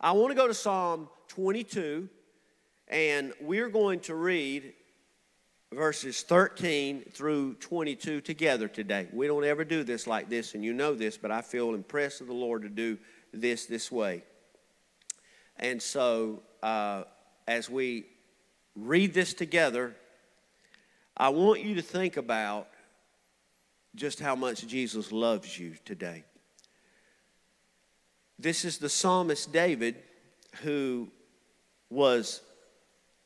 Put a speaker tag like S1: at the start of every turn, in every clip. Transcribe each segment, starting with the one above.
S1: I want to go to Psalm 22, and we're going to read verses 13 through 22 together today. We don't ever do this like this, and you know this, but I feel impressed of the Lord to do this this way. And so, uh, as we read this together, I want you to think about just how much Jesus loves you today. This is the psalmist David who was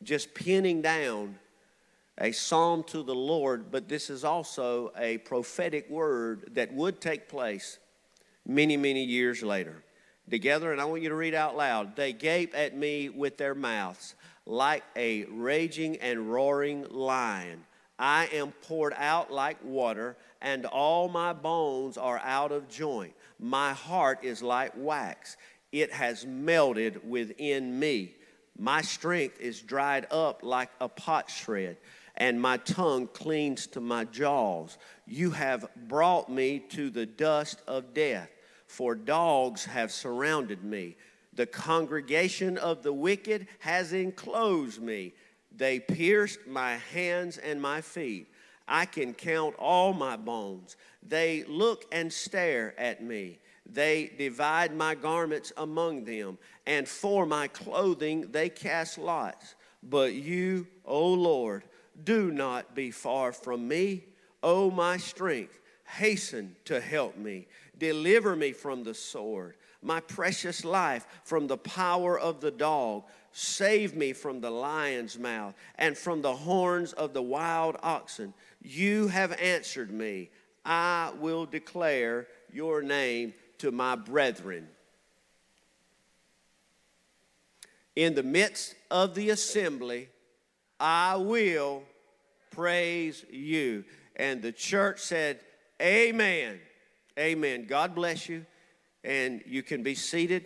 S1: just penning down a psalm to the Lord, but this is also a prophetic word that would take place many, many years later. Together, and I want you to read out loud. They gape at me with their mouths like a raging and roaring lion. I am poured out like water, and all my bones are out of joint. My heart is like wax, it has melted within me. My strength is dried up like a potsherd, and my tongue clings to my jaws. You have brought me to the dust of death, for dogs have surrounded me. The congregation of the wicked has enclosed me. They pierced my hands and my feet. I can count all my bones. They look and stare at me. They divide my garments among them, and for my clothing they cast lots. But you, O Lord, do not be far from me. O my strength, hasten to help me. Deliver me from the sword, my precious life from the power of the dog Save me from the lion's mouth and from the horns of the wild oxen. You have answered me. I will declare your name to my brethren. In the midst of the assembly, I will praise you. And the church said, Amen. Amen. God bless you. And you can be seated.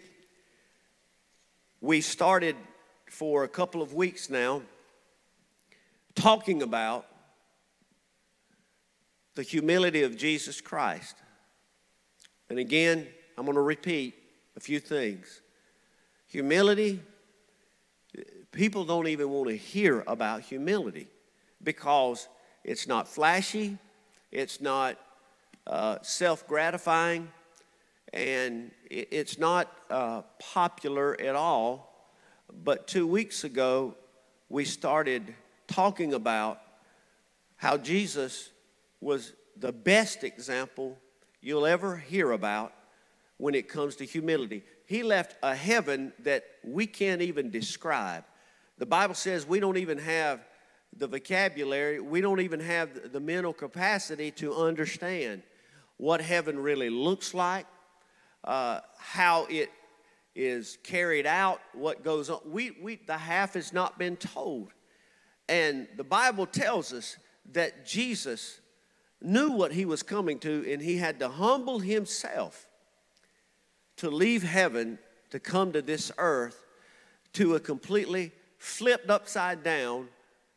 S1: We started for a couple of weeks now talking about the humility of Jesus Christ. And again, I'm going to repeat a few things. Humility, people don't even want to hear about humility because it's not flashy, it's not uh, self gratifying, and it's not uh, popular at all but two weeks ago, we started talking about how Jesus was the best example you'll ever hear about when it comes to humility. He left a heaven that we can't even describe. The Bible says we don't even have the vocabulary, we don't even have the mental capacity to understand what heaven really looks like, uh, how it is carried out, what goes on. We, we, the half has not been told. And the Bible tells us that Jesus knew what he was coming to, and he had to humble himself to leave heaven to come to this earth to a completely flipped upside down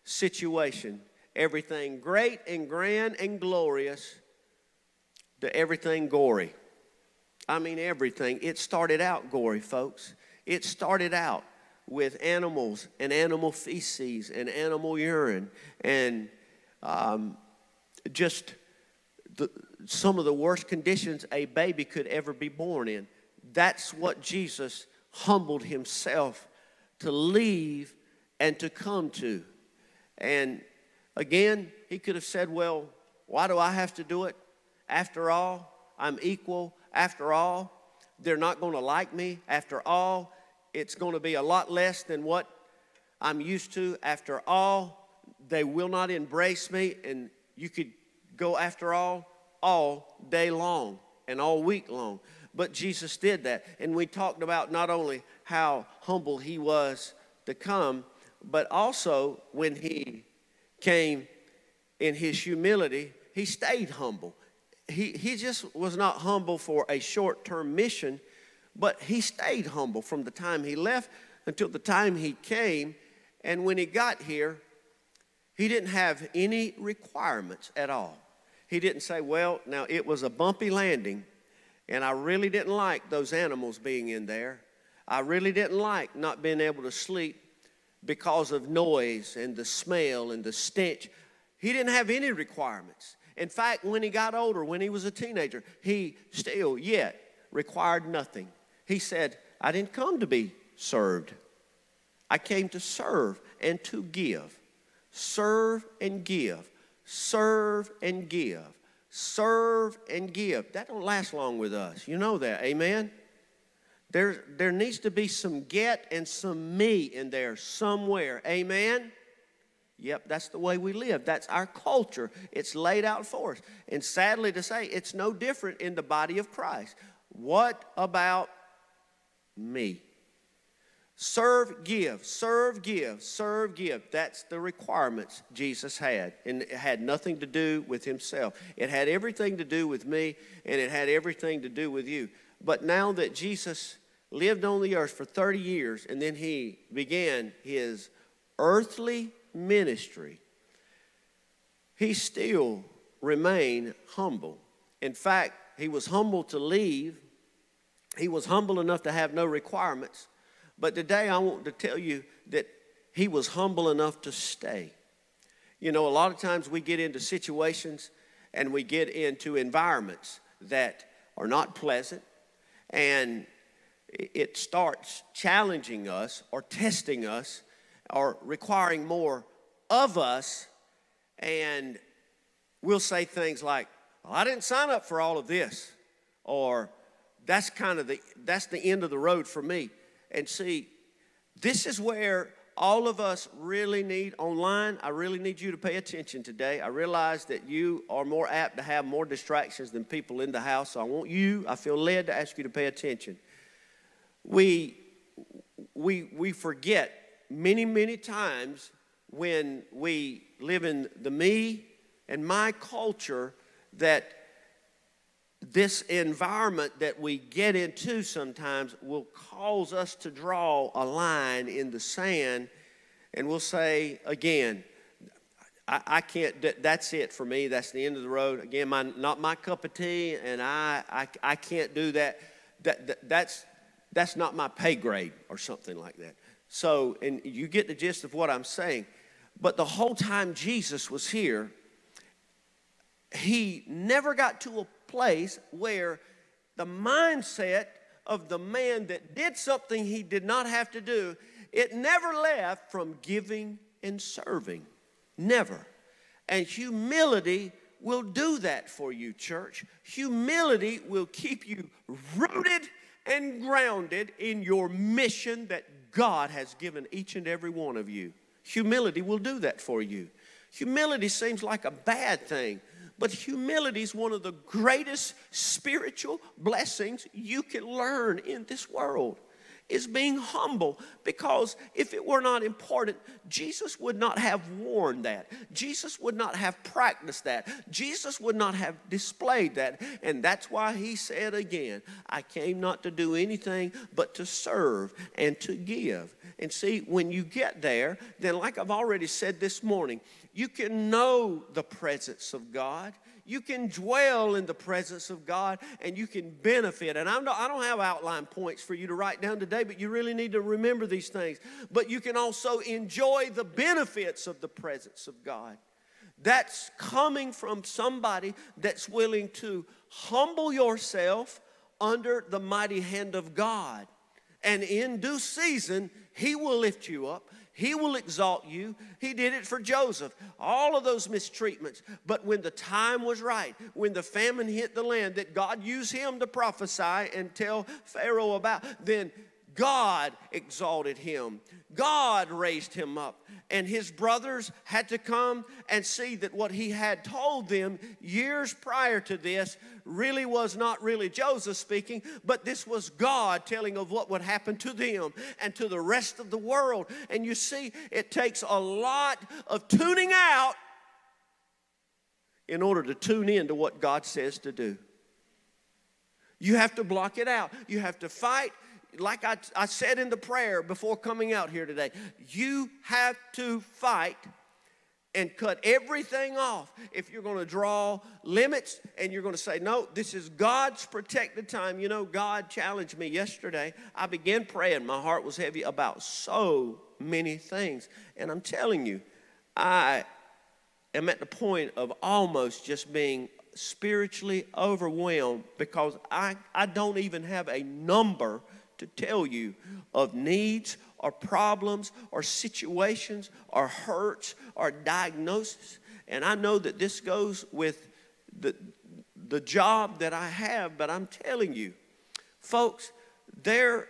S1: situation. Everything great and grand and glorious to everything gory. I mean, everything. It started out gory, folks. It started out with animals and animal feces and animal urine and um, just the, some of the worst conditions a baby could ever be born in. That's what Jesus humbled himself to leave and to come to. And again, he could have said, Well, why do I have to do it? After all, I'm equal after all, they're not going to like me. After all, it's going to be a lot less than what I'm used to. After all, they will not embrace me. And you could go after all all day long and all week long. But Jesus did that. And we talked about not only how humble he was to come, but also when he came in his humility, he stayed humble he, he just was not humble for a short term mission, but he stayed humble from the time he left until the time he came. And when he got here, he didn't have any requirements at all. He didn't say, Well, now it was a bumpy landing, and I really didn't like those animals being in there. I really didn't like not being able to sleep because of noise and the smell and the stench. He didn't have any requirements. In fact, when he got older, when he was a teenager, he still yet required nothing. He said, I didn't come to be served. I came to serve and to give. Serve and give. Serve and give. Serve and give. That don't last long with us. You know that. Amen. There, there needs to be some get and some me in there somewhere. Amen? Yep, that's the way we live. That's our culture. It's laid out for us. And sadly to say, it's no different in the body of Christ. What about me? Serve, give, serve, give, serve, give. That's the requirements Jesus had. And it had nothing to do with himself. It had everything to do with me, and it had everything to do with you. But now that Jesus lived on the earth for 30 years and then he began his earthly ministry, he still remained humble. In fact, he was humble to leave, he was humble enough to have no requirements. But today I want to tell you that he was humble enough to stay. You know, a lot of times we get into situations and we get into environments that are not pleasant and it starts challenging us or testing us or requiring more of us. And we'll say things like, well, I didn't sign up for all of this. Or that's kind of the that's the end of the road for me. And see, this is where all of us really need online. I really need you to pay attention today. I realize that you are more apt to have more distractions than people in the house. So I want you, I feel led to ask you to pay attention we, we, we forget many, many times when we live in the me and my culture that this environment that we get into sometimes will cause us to draw a line in the sand and we'll say again I, I can't that, that's it for me that's the end of the road again my, not my cup of tea and I, I, I can't do that. That, that that's that's not my pay grade or something like that. So, and you get the gist of what I'm saying. But the whole time Jesus was here, he never got to a place where the mindset of the man that did something he did not have to do, it never left from giving and serving. Never. And humility will do that for you, church. Humility will keep you rooted and grounded in your mission that God has given each and every one of you. Humility will do that for you. Humility seems like a bad thing, but humility is one of the greatest spiritual blessings you can learn in this world is being humble because if it were not important, Jesus would not have worn that. Jesus would not have practiced that. Jesus would not have displayed that. And that's why he said again, I came not to do anything but to serve and to give. And see, when you get there, then, like I've already said this morning, you can know the presence of God you can dwell in the presence of God and you can benefit. And I'm not, I don't have outline points for you to write down today, but you really need to remember these things. But you can also enjoy the benefits of the presence of God. That's coming from somebody that's willing to humble yourself under the mighty hand of God. And in due season, He will lift you up. He will exalt you. He did it for Joseph. All of those mistreatments. But when the time was right, when the famine hit the land, that God used him to prophesy and tell Pharaoh about, then God exalted him. God raised him up. And his brothers had to come and see that what he had told them years prior to this really was not really Joseph speaking, but this was God telling of what would happen to them and to the rest of the world. And you see, it takes a lot of tuning out in order to tune in to what God says to do. You have to block it out. You have to fight like I, I said in the prayer before coming out here today, you have to fight and cut everything off if you're going to draw limits and you're going to say, No, this is God's protected time. You know, God challenged me yesterday. I began praying. My heart was heavy about so many things. And I'm telling you, I am at the point of almost just being spiritually overwhelmed because I, I don't even have a number to tell you of needs or problems or situations or hurts or diagnosis. And I know that this goes with the, the job that I have, but I'm telling you, folks, there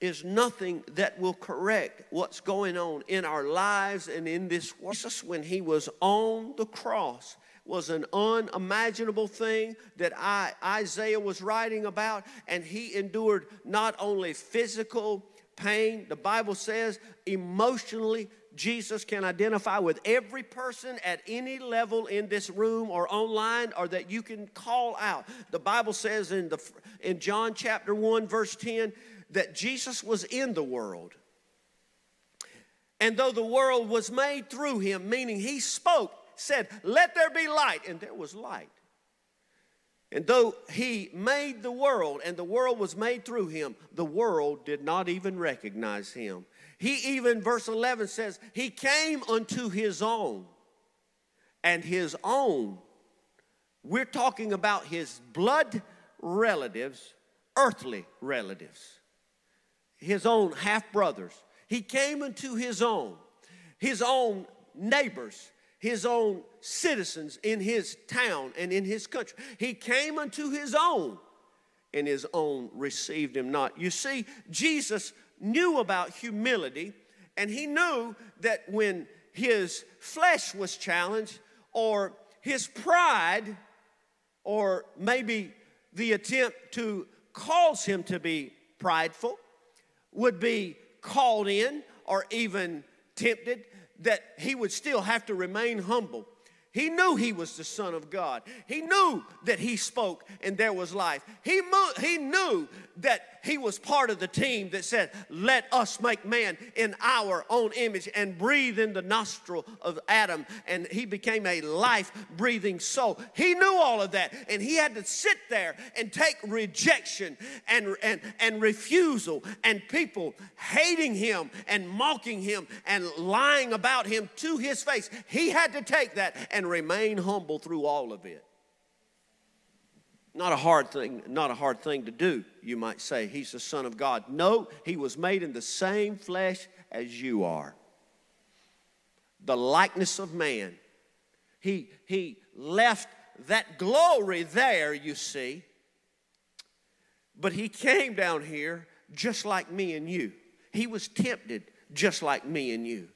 S1: is nothing that will correct what's going on in our lives and in this world. Jesus, when he was on the cross, was an unimaginable thing that I, Isaiah was writing about, and he endured not only physical pain, the Bible says emotionally, Jesus can identify with every person at any level in this room or online or that you can call out. The Bible says in, the, in John chapter 1, verse 10, that Jesus was in the world. And though the world was made through him, meaning he spoke, said, Let there be light, and there was light. And though he made the world and the world was made through him, the world did not even recognize him. He even, verse 11 says, He came unto his own, and his own, we're talking about his blood relatives, earthly relatives, his own half brothers. He came unto his own, his own neighbors, his own citizens in his town and in his country. He came unto his own, and his own received him not. You see, Jesus knew about humility, and he knew that when his flesh was challenged, or his pride, or maybe the attempt to cause him to be prideful, would be called in or even tempted, that he would still have to remain humble. He knew he was the Son of God. He knew that he spoke and there was life. He, mo- he knew that he was part of the team that said, Let us make man in our own image and breathe in the nostril of Adam. And he became a life breathing soul. He knew all of that. And he had to sit there and take rejection and, and, and refusal and people hating him and mocking him and lying about him to his face. He had to take that and remain humble through all of it. Not a hard thing, not a hard thing to do, you might say. He's the Son of God. No, he was made in the same flesh as you are. The likeness of man. He, he left that glory there, you see. But he came down here just like me and you. He was tempted just like me and you.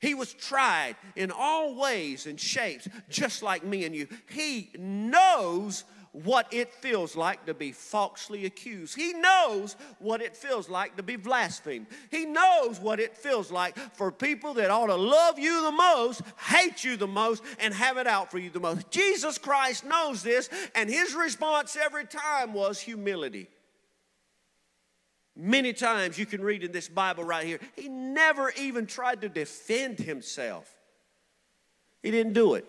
S1: He was tried in all ways and shapes just like me and you. He knows what it feels like to be falsely accused. He knows what it feels like to be blasphemed. He knows what it feels like for people that ought to love you the most, hate you the most, and have it out for you the most. Jesus Christ knows this, and his response every time was humility. Many times you can read in this Bible right here, he never even tried to defend himself. He didn't do it.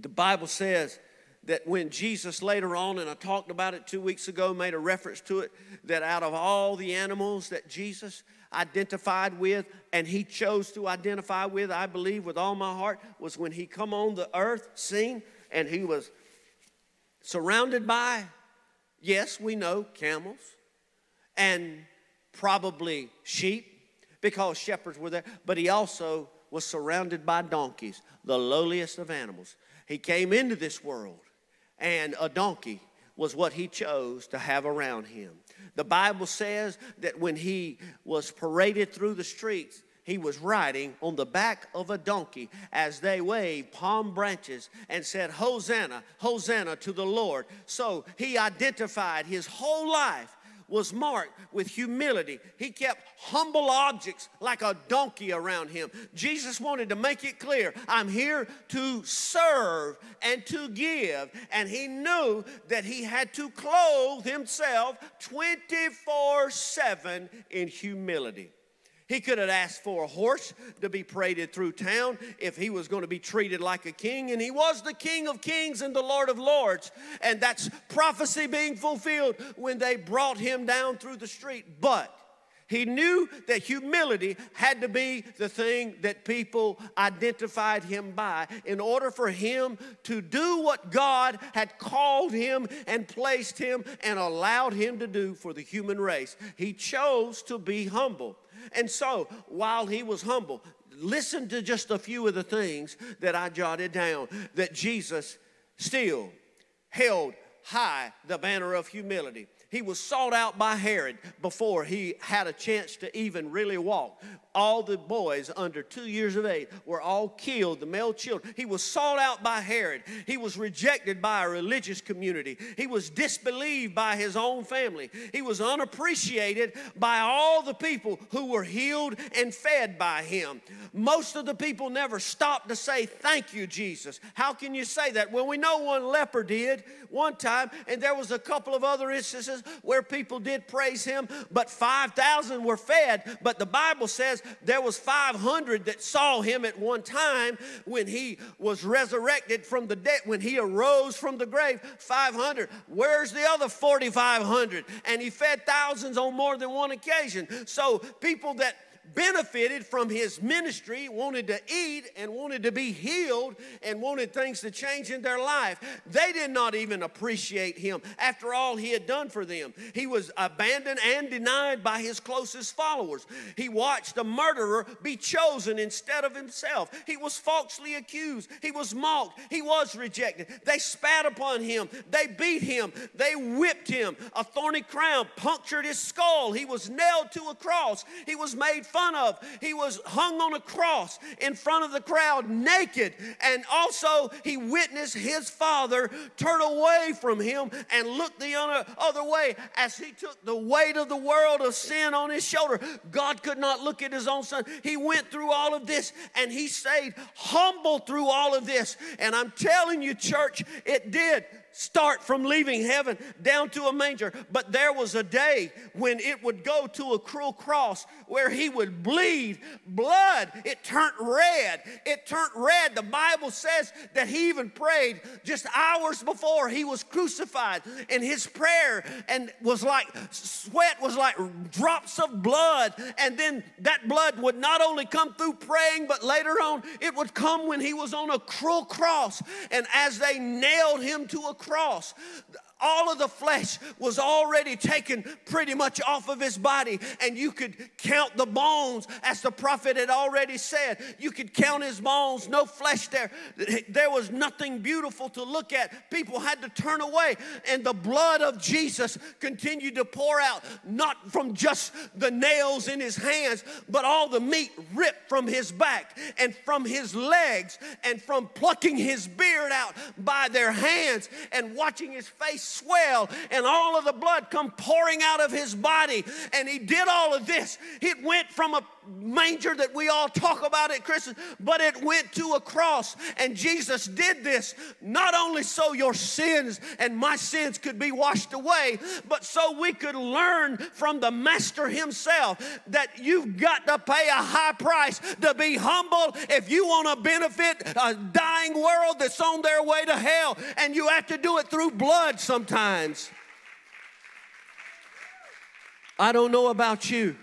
S1: The Bible says that when Jesus later on, and I talked about it two weeks ago, made a reference to it, that out of all the animals that Jesus identified with and he chose to identify with, I believe with all my heart, was when he come on the earth scene and he was surrounded by, yes, we know, camels and probably sheep because shepherds were there, but he also was surrounded by donkeys, the lowliest of animals. He came into this world and a donkey was what he chose to have around him. The Bible says that when he was paraded through the streets, he was riding on the back of a donkey as they waved palm branches and said, Hosanna, Hosanna to the Lord. So he identified his whole life was marked with humility. He kept humble objects like a donkey around him. Jesus wanted to make it clear I'm here to serve and to give. And he knew that he had to clothe himself 24 7 in humility. He could have asked for a horse to be paraded through town if he was going to be treated like a king. And he was the King of kings and the Lord of lords. And that's prophecy being fulfilled when they brought him down through the street. But he knew that humility had to be the thing that people identified him by in order for him to do what God had called him and placed him and allowed him to do for the human race. He chose to be humble. And so, while he was humble, listen to just a few of the things that I jotted down that Jesus still held high the banner of humility. He was sought out by Herod before he had a chance to even really walk. All the boys under two years of age were all killed, the male children. He was sought out by Herod. He was rejected by a religious community. He was disbelieved by his own family. He was unappreciated by all the people who were healed and fed by him. Most of the people never stopped to say, Thank you, Jesus. How can you say that? Well, we know one leper did one time, and there was a couple of other instances where people did praise him, but 5,000 were fed. But the Bible says there was 500 that saw him at one time when he was resurrected from the dead, when he arose from the grave. 500. Where's the other 4,500? And he fed thousands on more than one occasion. So people that benefited from his ministry, wanted to eat and wanted to be healed and wanted things to change in their life. They did not even appreciate him after all he had done for them. He was abandoned and denied by his closest followers. He watched a murderer be chosen instead of himself. He was falsely accused. He was mocked. He was rejected. They spat upon him. They beat him. They whipped him. A thorny crown punctured his skull. He was nailed to a cross. He was made fun of. He was hung on a cross in front of the crowd naked. And also, he witnessed his father turn away from him and look the other way as he took the weight of the world of sin on his shoulder. God could not look at his own son. He went through all of this and he stayed humble through all of this. And I'm telling you, church, it did start from leaving heaven down to a manger. But there was a day when it would go to a cruel cross where he would bleed blood. It turned red. It turned red. The Bible says that he even prayed just hours before he was crucified. And his prayer and was like sweat was like drops of blood. And then that blood would not only come through praying, but later on it would come when he was on a cruel cross. And as they nailed him to a cross cross all of the flesh was already taken pretty much off of his body, and you could count the bones, as the prophet had already said. You could count his bones, no flesh there. There was nothing beautiful to look at. People had to turn away, and the blood of Jesus continued to pour out, not from just the nails in his hands, but all the meat ripped from his back and from his legs, and from plucking his beard out by their hands and watching his face swell and all of the blood come pouring out of his body. And he did all of this. It went from a manger that we all talk about at Christmas, but it went to a cross. And Jesus did this not only so your sins and my sins could be washed away, but so we could learn from the Master Himself that you've got to pay a high price to be humble if you want to benefit a dying world that's on their way to hell. And you have to do it through blood sometimes. I don't know about you.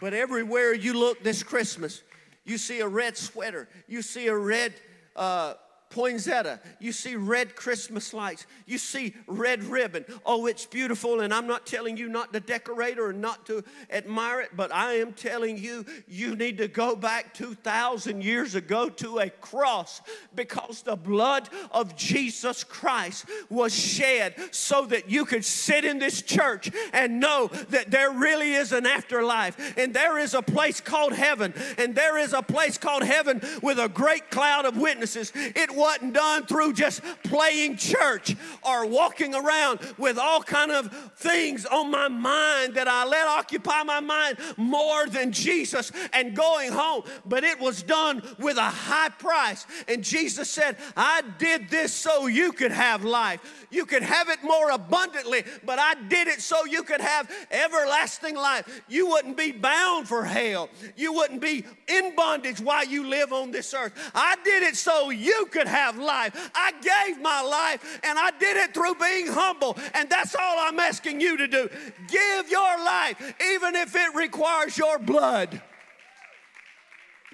S1: But everywhere you look this Christmas, you see a red sweater, you see a red uh, poinsettia. You see red Christmas lights. You see red ribbon. Oh, it's beautiful. And I'm not telling you not to decorate or not to admire it, but I am telling you, you need to go back 2,000 years ago to a cross because the blood of Jesus Christ was shed so that you could sit in this church and know that there really is an afterlife and there is a place called heaven and there is a place called heaven with a great cloud of witnesses. It wasn't done through just playing church or walking around with all kind of things on my mind that I let occupy my mind more than Jesus and going home. But it was done with a high price. And Jesus said, I did this so you could have life. You could have it more abundantly, but I did it so you could have everlasting life. You wouldn't be bound for hell. You wouldn't be in bondage while you live on this earth. I did it so you could have life. I gave my life and I did it through being humble. And that's all I'm asking you to do. Give your life, even if it requires your blood.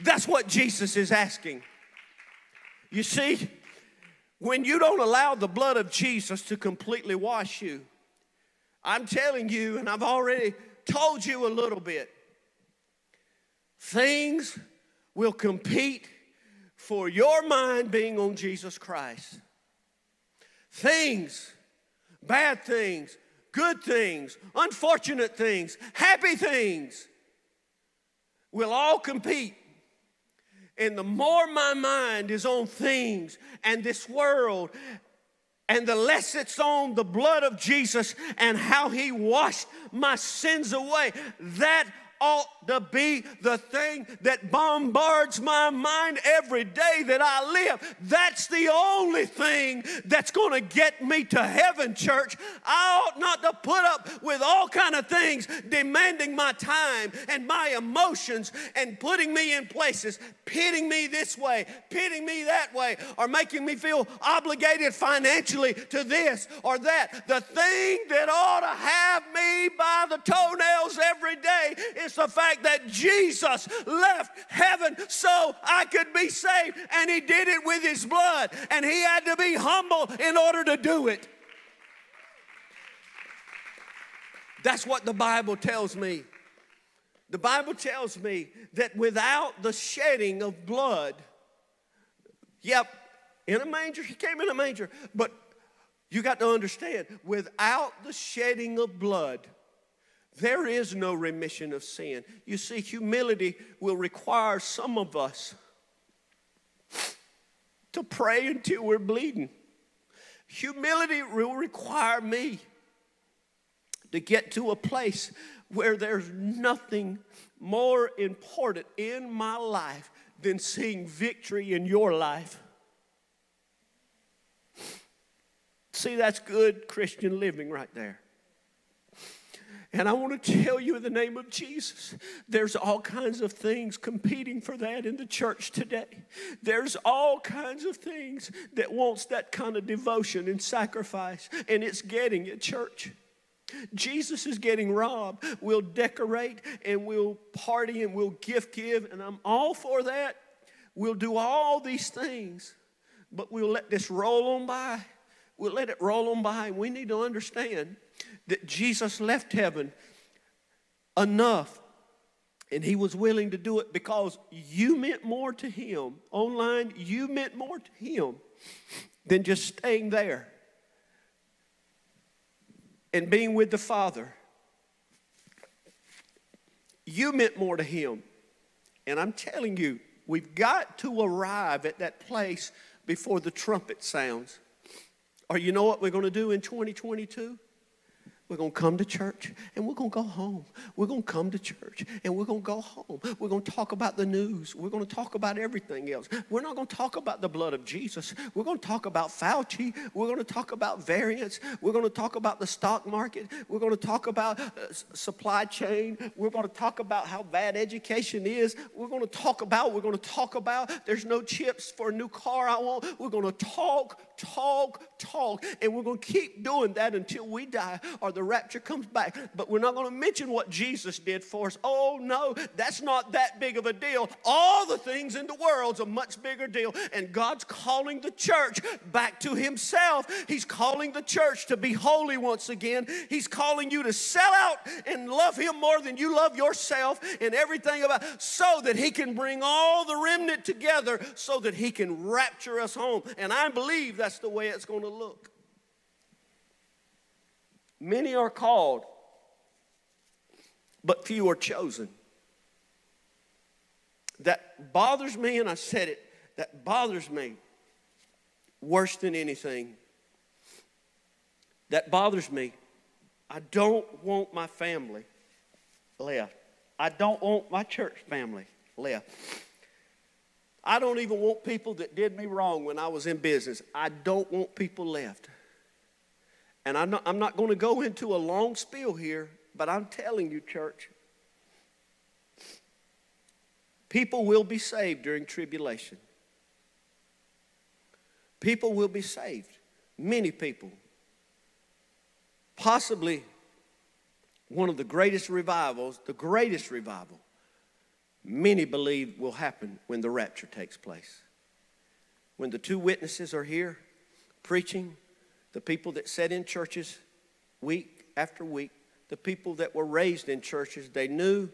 S1: That's what Jesus is asking. You see, when you don't allow the blood of Jesus to completely wash you, I'm telling you, and I've already told you a little bit, things will compete for your mind being on Jesus Christ. Things, bad things, good things, unfortunate things, happy things will all compete and the more my mind is on things and this world, and the less it's on the blood of Jesus and how he washed my sins away, that ought to be the thing that bombards my mind every day that I live. That's the only thing that's going to get me to heaven, church. I ought not to put up with all kind of things demanding my time and my emotions and putting me in places, pitting me this way, pitting me that way, or making me feel obligated financially to this or that. The thing that ought to have me by the toenails every day is the fact that Jesus left heaven so I could be saved, and He did it with His blood, and He had to be humble in order to do it. That's what the Bible tells me. The Bible tells me that without the shedding of blood, yep, in a manger, he came in a manger, but you got to understand, without the shedding of blood, there is no remission of sin. You see, humility will require some of us to pray until we're bleeding. Humility will require me to get to a place where there's nothing more important in my life than seeing victory in your life. See, that's good Christian living right there. And I want to tell you in the name of Jesus, there's all kinds of things competing for that in the church today. There's all kinds of things that wants that kind of devotion and sacrifice, and it's getting it, church. Jesus is getting robbed. We'll decorate and we'll party and we'll gift give, and I'm all for that. We'll do all these things, but we'll let this roll on by. We'll let it roll on by, we need to understand that Jesus left heaven enough and he was willing to do it because you meant more to him. Online, you meant more to him than just staying there and being with the Father. You meant more to him. And I'm telling you, we've got to arrive at that place before the trumpet sounds. Or you know what we're going to do in 2022? We're going to come to church and we're going to go home. We're going to come to church and we're going to go home. We're going to talk about the news. We're going to talk about everything else. We're not going to talk about the blood of Jesus. We're going to talk about Fauci. We're going to talk about variants. We're going to talk about the stock market. We're going to talk about uh, supply chain. We're going to talk about how bad education is. We're going to talk about, we're going to talk about there's no chips for a new car I want. We're going to talk, talk, talk. And we're going to keep doing that until we die or the rapture comes back. But we're not going to mention what Jesus did for us. Oh, no, that's not that big of a deal. All the things in the world's a much bigger deal. And God's calling the church back to Himself. He's calling the church to be holy once again. He's calling you to sell out and love Him more than you love yourself and everything about so that He can bring all the remnant together so that He can rapture us home. And I believe that's the way it's going to look. Many are called, but few are chosen. That bothers me, and I said it, that bothers me worse than anything that bothers me. I don't want my family left. I don't want my church family left. I don't even want people that did me wrong when I was in business. I don't want people left. And I'm not, I'm not going to go into a long spiel here, but I'm telling you, church, people will be saved during tribulation. People will be saved. Many people. Possibly one of the greatest revivals, the greatest revival, many believe will happen when the rapture takes place. When the two witnesses are here preaching, the people that sat in churches week after week, the people that were raised in churches, they knew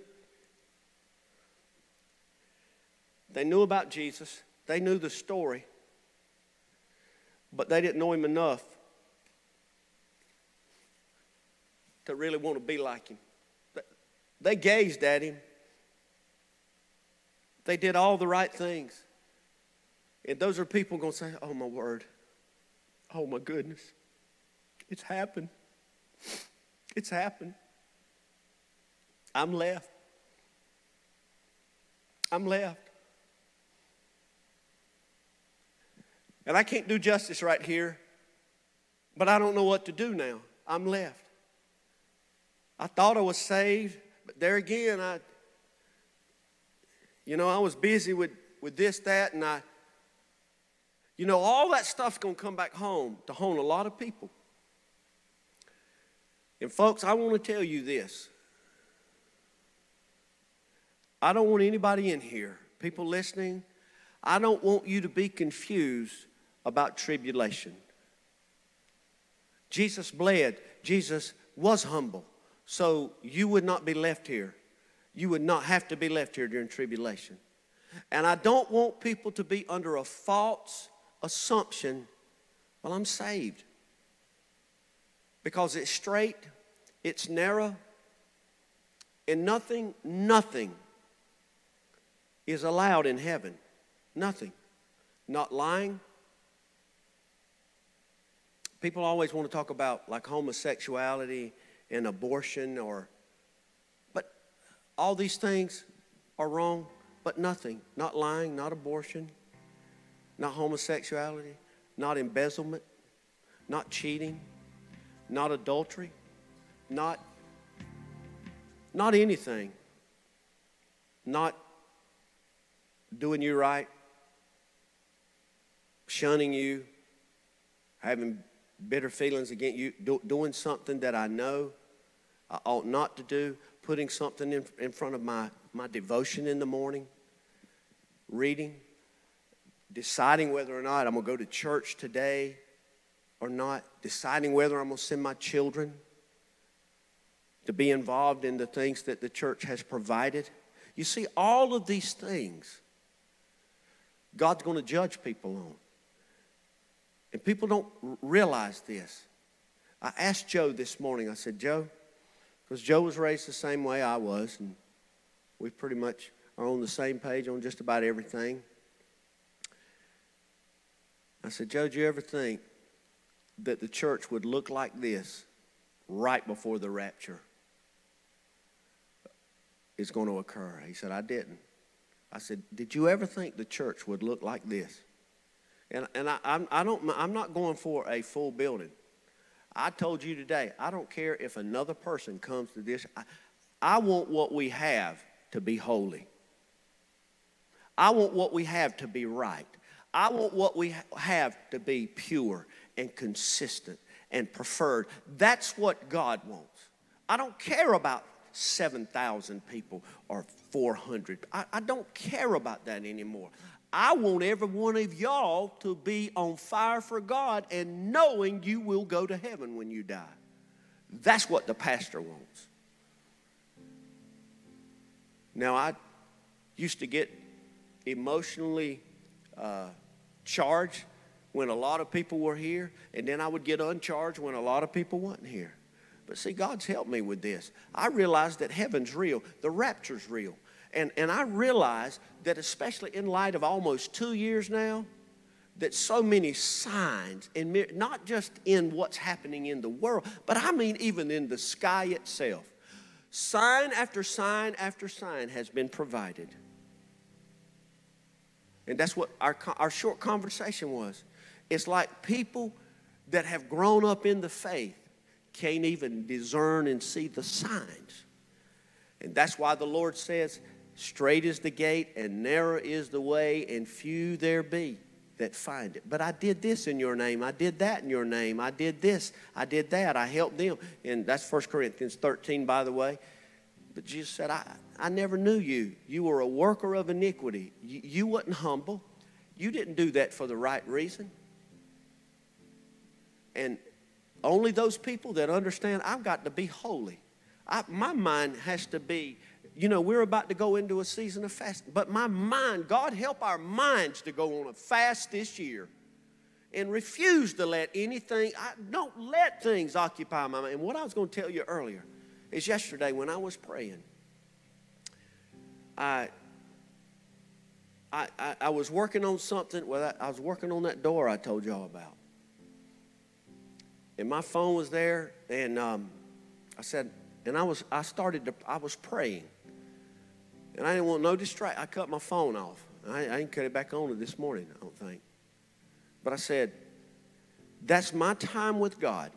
S1: they knew about Jesus, they knew the story, but they didn't know him enough to really want to be like him. They gazed at him. They did all the right things. And those are people going to say, Oh, my word. Oh, my goodness. It's happened. It's happened. I'm left. I'm left. And I can't do justice right here, but I don't know what to do now. I'm left. I thought I was saved, but there again, I, you know, I was busy with, with this, that, and I, you know, all that stuff's going to come back home to haunt a lot of people. And folks, I want to tell you this. I don't want anybody in here, people listening, I don't want you to be confused about tribulation. Jesus bled, Jesus was humble, so you would not be left here. You would not have to be left here during tribulation. And I don't want people to be under a false assumption, well, I'm saved. Because it's straight, it's narrow, and nothing, nothing is allowed in heaven. Nothing. Not lying, People always want to talk about like homosexuality and abortion or, but all these things are wrong, but nothing. Not lying, not abortion, not homosexuality, not embezzlement, not cheating, not adultery, not not anything. Not doing you right, shunning you, having bitter feelings against you, do, doing something that I know I ought not to do, putting something in, in front of my, my devotion in the morning, reading, deciding whether or not I'm going to go to church today or not, deciding whether I'm going to send my children to be involved in the things that the church has provided. You see, all of these things God's going to judge people on. And people don't realize this. I asked Joe this morning, I said, Joe, because Joe was raised the same way I was, and we pretty much are on the same page on just about everything. I said, Joe, do you ever think that the church would look like this right before the rapture is going to occur? He said, I didn't. I said, Did you ever think the church would look like this? And, and I, I'm, I don't, I'm not going for a full building. I told you today, I don't care if another person comes to this. I, I want what we have to be holy. I want what we have to be right. I want what we have to be pure and consistent and preferred. That's what God wants. I don't care about 7,000 people or 400. I, I don't care about that anymore. I want every one of y'all to be on fire for God and knowing you will go to heaven when you die. That's what the pastor wants. Now, I used to get emotionally uh, charged when a lot of people were here, and then I would get uncharged when a lot of people wasn't here. But see, God's helped me with this. I realized that heaven's real, the rapture's real. And, and I realize that, especially in light of almost two years now, that so many signs, and not just in what's happening in the world, but I mean even in the sky itself. Sign after sign after sign has been provided. And that's what our, our short conversation was. It's like people that have grown up in the faith can't even discern and see the signs. And that's why the Lord says, Straight is the gate, and narrow is the way, and few there be that find it. But I did this in your name. I did that in your name. I did this. I did that. I helped them. And that's 1 Corinthians 13, by the way. But Jesus said, I, I never knew you. You were a worker of iniquity. You, you wasn't humble. You didn't do that for the right reason. And only those people that understand I've got to be holy. I, my mind has to be, you know, we're about to go into a season of fasting, but my mind, God help our minds to go on a fast this year and refuse to let anything, I don't let things occupy my mind. And what I was going to tell you earlier is yesterday when I was praying, I, I, I, I was working on something, well, I, I was working on that door I told y'all about and my phone was there, and um, I said, and I was, I started to, I was praying, and I didn't want no distract. I cut my phone off. I, I didn't cut it back on this morning, I don't think. But I said, that's my time with God.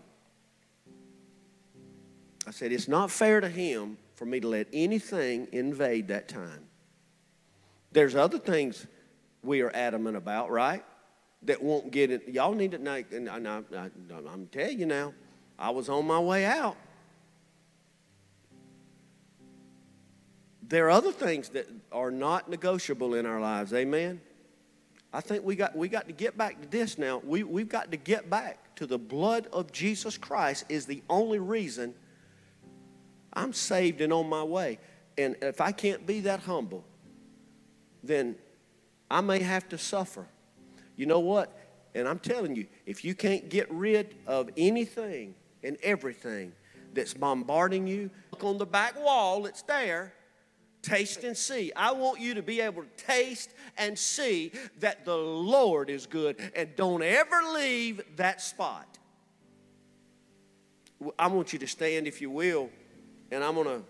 S1: I said, it's not fair to Him for me to let anything invade that time. There's other things we are adamant about, right? that won't get it. Y'all need to know, and I, I'm telling you now, I was on my way out. There are other things that are not negotiable in our lives. Amen. I think we got, we got to get back to this now. We, we've got to get back to the blood of Jesus Christ is the only reason I'm saved and on my way. And if I can't be that humble, then I may have to suffer. You know what? And I'm telling you, if you can't get rid of anything and everything that's bombarding you, look on the back wall, it's there. Taste and see. I want you to be able to taste and see that the Lord is good and don't ever leave that spot. I want you to stand, if you will, and I'm going to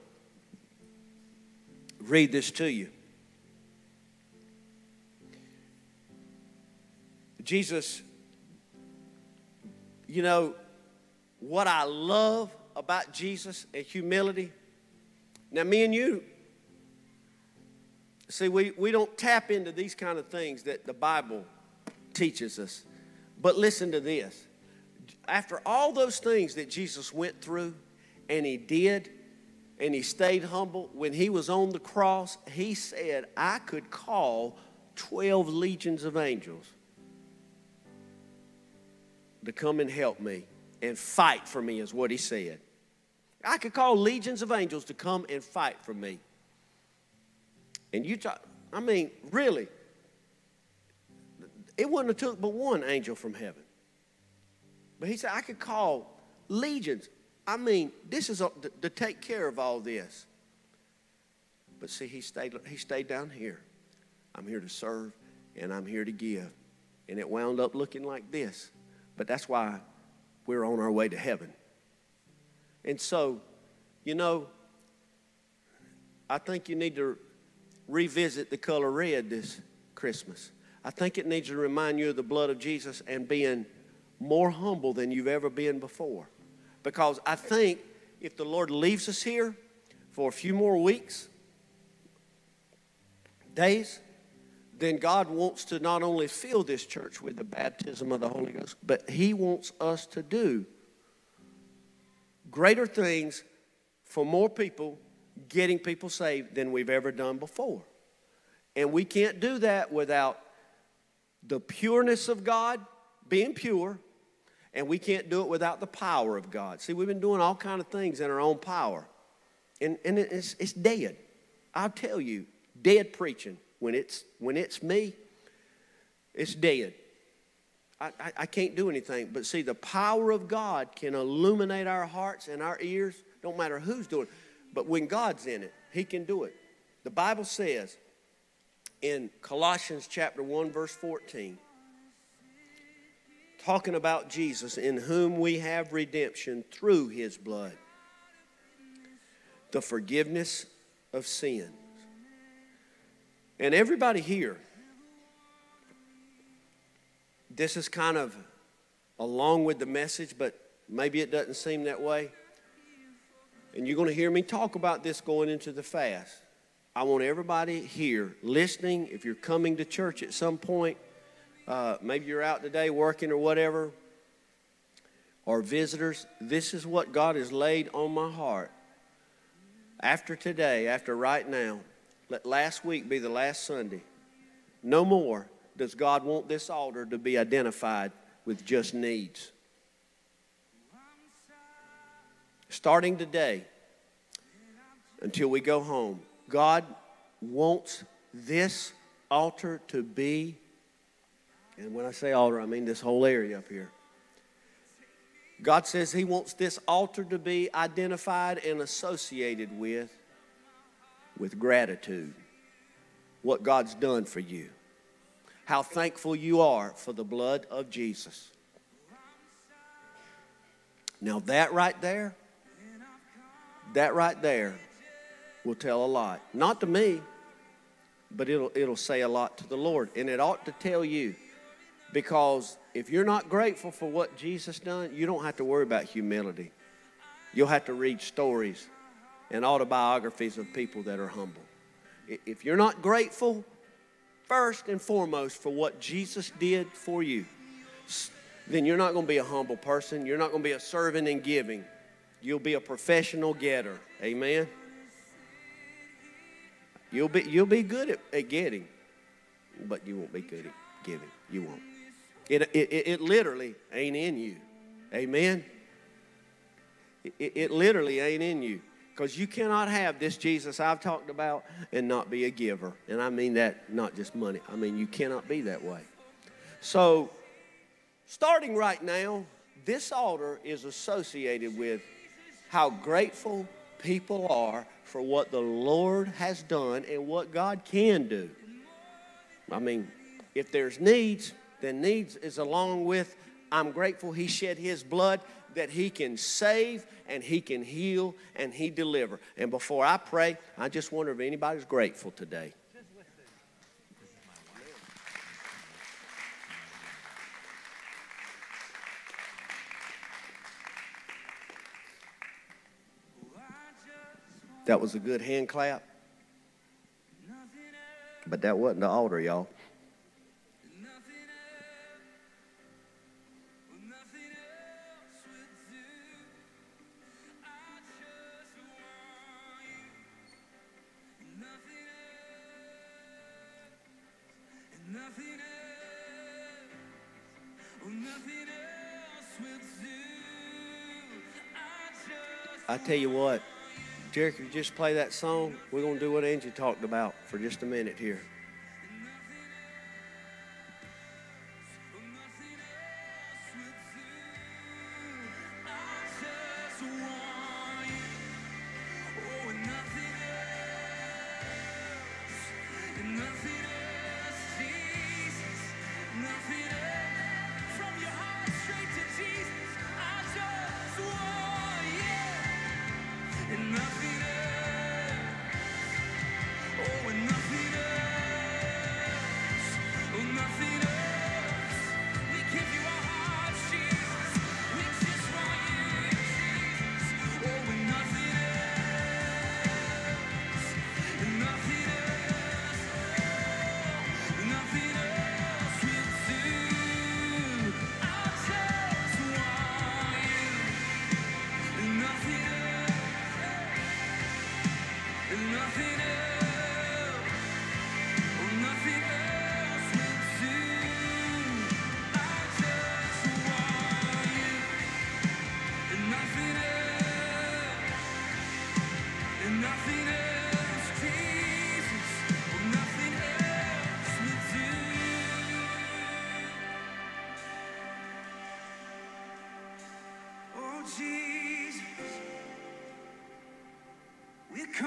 S1: read this to you. Jesus, you know, what I love about Jesus and humility. Now, me and you, see, we, we don't tap into these kind of things that the Bible teaches us. But listen to this. After all those things that Jesus went through, and he did, and he stayed humble, when he was on the cross, he said, I could call 12 legions of angels to come and help me and fight for me, is what he said. I could call legions of angels to come and fight for me. And you talk, I mean, really, it wouldn't have took but one angel from heaven. But he said, I could call legions. I mean, this is a, to, to take care of all this. But see, he stayed, he stayed down here. I'm here to serve and I'm here to give. And it wound up looking like this. But that's why we're on our way to heaven. And so, you know, I think you need to revisit the color red this Christmas. I think it needs to remind you of the blood of Jesus and being more humble than you've ever been before. Because I think if the Lord leaves us here for a few more weeks, days, then God wants to not only fill this church with the baptism of the Holy Ghost, but He wants us to do greater things for more people, getting people saved than we've ever done before. And we can't do that without the pureness of God being pure, and we can't do it without the power of God. See, we've been doing all kind of things in our own power, and, and it's, it's dead. I'll tell you, dead preaching when it's, when it's me, it's dead. I, I, I, can't do anything. But see, the power of God can illuminate our hearts and our ears, don't matter who's doing it. But when God's in it, He can do it. The Bible says in Colossians chapter 1, verse 14, talking about Jesus, in whom we have redemption through his blood, the forgiveness of sins. And everybody here, this is kind of along with the message, but maybe it doesn't seem that way. And you're going to hear me talk about this going into the fast. I want everybody here listening, if you're coming to church at some point, uh, maybe you're out today working or whatever, or visitors, this is what God has laid on my heart. After today, after right now, let last week be the last Sunday. No more does God want this altar to be identified with just needs. Starting today until we go home, God wants this altar to be, and when I say altar, I mean this whole area up here. God says He wants this altar to be identified and associated with, with gratitude. What God's done for you. How thankful you are for the blood of Jesus. Now, that right there, that right there will tell a lot. Not to me, but it'll, it'll say a lot to the Lord. And it ought to tell you because if you're not grateful for what Jesus done, you don't have to worry about humility. You'll have to read stories and autobiographies of people that are humble. If you're not grateful, first and foremost, for what Jesus did for you, then you're not going to be a humble person. You're not going to be a servant in giving. You'll be a professional getter. Amen. You'll be, you'll be good at, at getting, but you won't be good at giving. You won't. It, it, it literally ain't in you. Amen? It, it literally ain't in you. Because you cannot have this Jesus I've talked about and not be a giver. And I mean that not just money, I mean you cannot be that way. So, starting right now, this altar is associated with how grateful people are for what the Lord has done and what God can do. I mean, if there's needs, then needs is along with I'm grateful he shed his blood that he can save and he can heal and he deliver. And before I pray, I just wonder if anybody's grateful today. That was a good hand clap. But that wasn't the altar, y'all. Tell you what, Jericho, you just play that song. We're going to do what Angie talked about for just a minute here.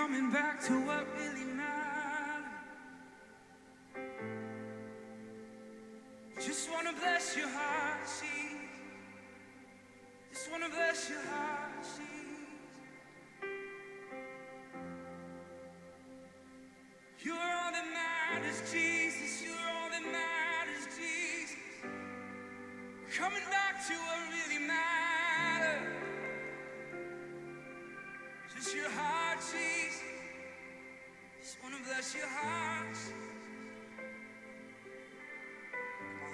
S2: Coming back to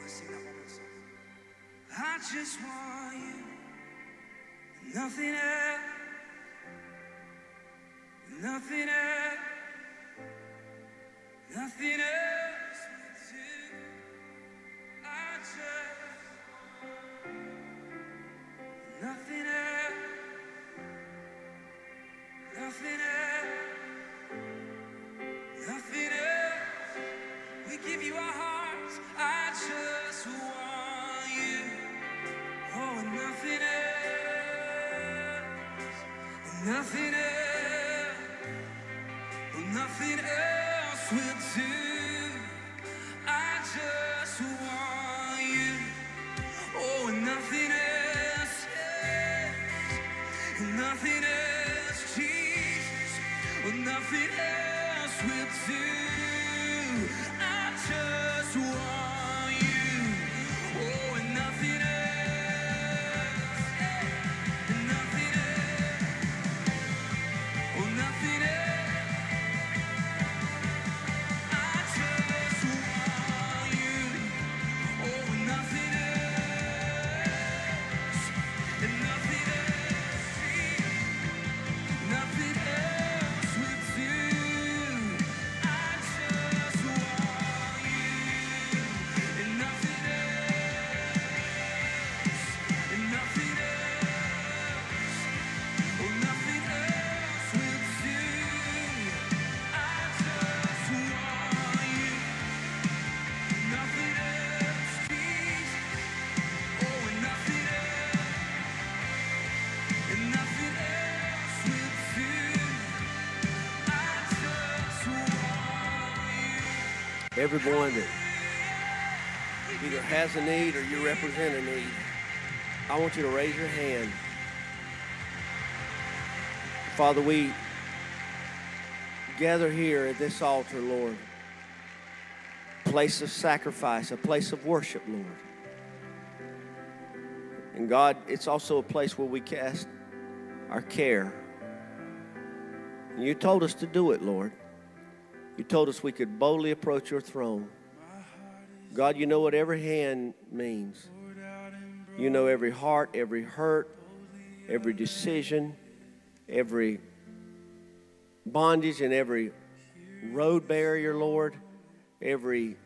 S2: On, sing that one song. I just want you, nothing else, nothing else, nothing else
S1: Everyone that either has a need or you represent a need, I want you to raise your hand. Father, we gather here at this altar, Lord, place of sacrifice, a place of worship, Lord. And God, it's also a place where we cast our care. And you told us to do it, Lord. You told us we could boldly approach your throne. God, you know what every hand means. You know every heart, every hurt, every decision, every bondage, and every road barrier, Lord. Every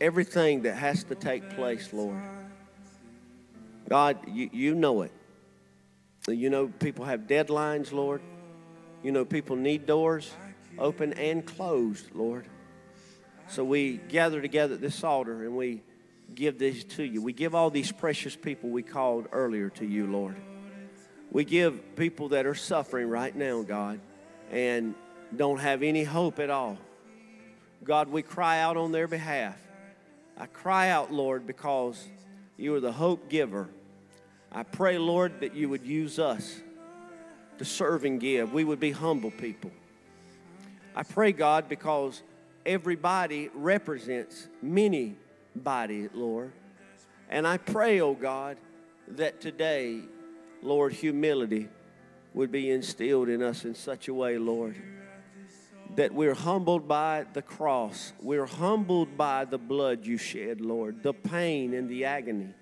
S1: everything that has to take place, Lord. God, you, you know it. You know people have deadlines, Lord. You know people need doors open and closed, Lord. So we gather together at this altar and we give these to you. We give all these precious people we called earlier to you, Lord. We give people that are suffering right now, God, and don't have any hope at all. God, we cry out on their behalf. I cry out, Lord, because you are the hope giver. I pray, Lord, that you would use us to serve and give. We would be humble people. I pray, God, because everybody represents many body, Lord. And I pray, oh God, that today, Lord, humility would be instilled in us in such a way, Lord, that we're humbled by the cross. We're humbled by the blood you shed, Lord, the pain and the agony.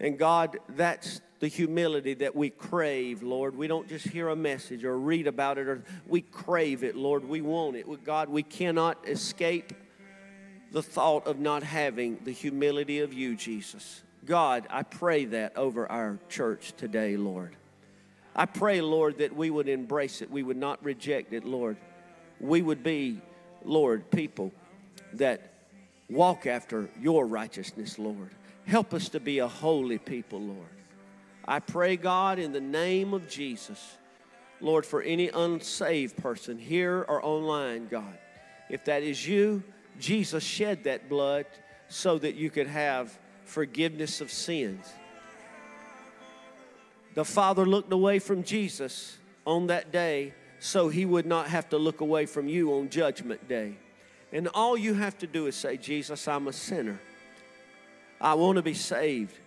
S1: And God, that's the humility that we crave, Lord. We don't just hear a message or read about it, or we crave it, Lord. We want it. God, we cannot escape the thought of not having the humility of you, Jesus. God, I pray that over our church today, Lord. I pray, Lord, that we would embrace it. We would not reject it, Lord. We would be, Lord, people that walk after your righteousness, Lord. Help us to be a holy people, Lord. I pray, God, in the name of Jesus, Lord, for any unsaved person here or online, God, if that is you, Jesus shed that blood so that you could have forgiveness of sins. The Father looked away from Jesus on that day so he would not have to look away from you on Judgment Day. And all you have to do is say, Jesus, I'm a sinner. I want to be saved.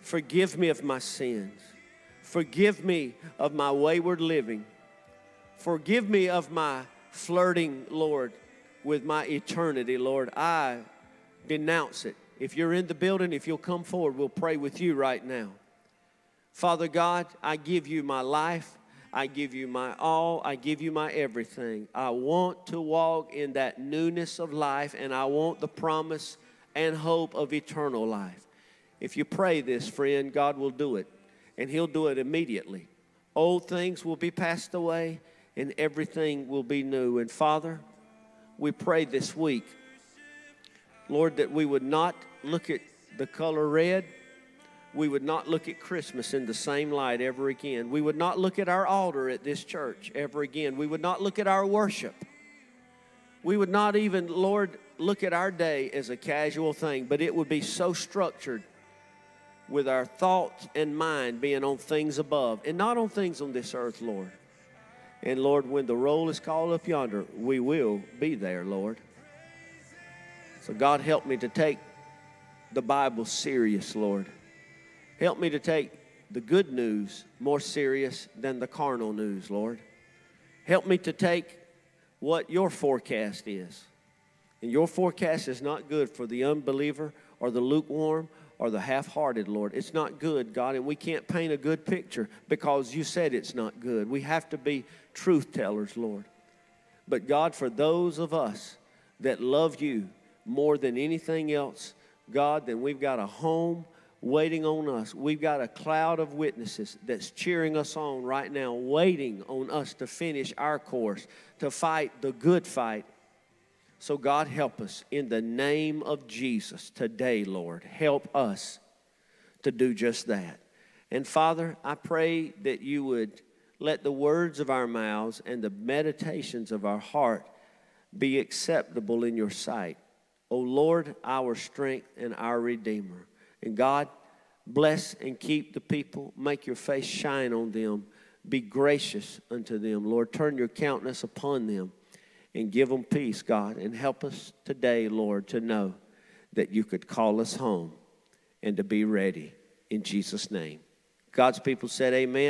S1: Forgive me of my sins. Forgive me of my wayward living. Forgive me of my flirting, Lord, with my eternity, Lord. I denounce it. If you're in the building, if you'll come forward, we'll pray with you right now. Father God, I give you my life. I give you my all. I give you my everything. I want to walk in that newness of life, and I want the promise and hope of eternal life. If you pray this, friend, God will do it, and He'll do it immediately. Old things will be passed away, and everything will be new. And Father, we pray this week, Lord, that we would not look at the color red. We would not look at Christmas in the same light ever again. We would not look at our altar at this church ever again. We would not look at our worship. We would not even, Lord, look at our day as a casual thing, but it would be so structured with our thoughts and mind being on things above and not on things on this earth, Lord. And Lord, when the roll is called up yonder, we will be there, Lord. So, God, help me to take the Bible serious, Lord. Help me to take the good news more serious than the carnal news, Lord. Help me to take what your forecast is. And your forecast is not good for the unbeliever or the lukewarm or the half hearted, Lord. It's not good, God, and we can't paint a good picture because you said it's not good. We have to be truth tellers, Lord. But God, for those of us that love you more than anything else, God, then we've got a home waiting on us. We've got a cloud of witnesses that's cheering us on right now, waiting on us to finish our course, to fight the good fight. So, God, help us in the name of Jesus today, Lord. Help us to do just that. And Father, I pray that you would let the words of our mouths and the meditations of our heart be acceptable in your sight. O Lord, our strength and our Redeemer. And God, bless and keep the people. Make your face shine on them. Be gracious unto them. Lord, turn your countenance upon them and give them peace, God. And help us today, Lord, to know that you could call us home and to be ready in Jesus' name. God's people said, Amen.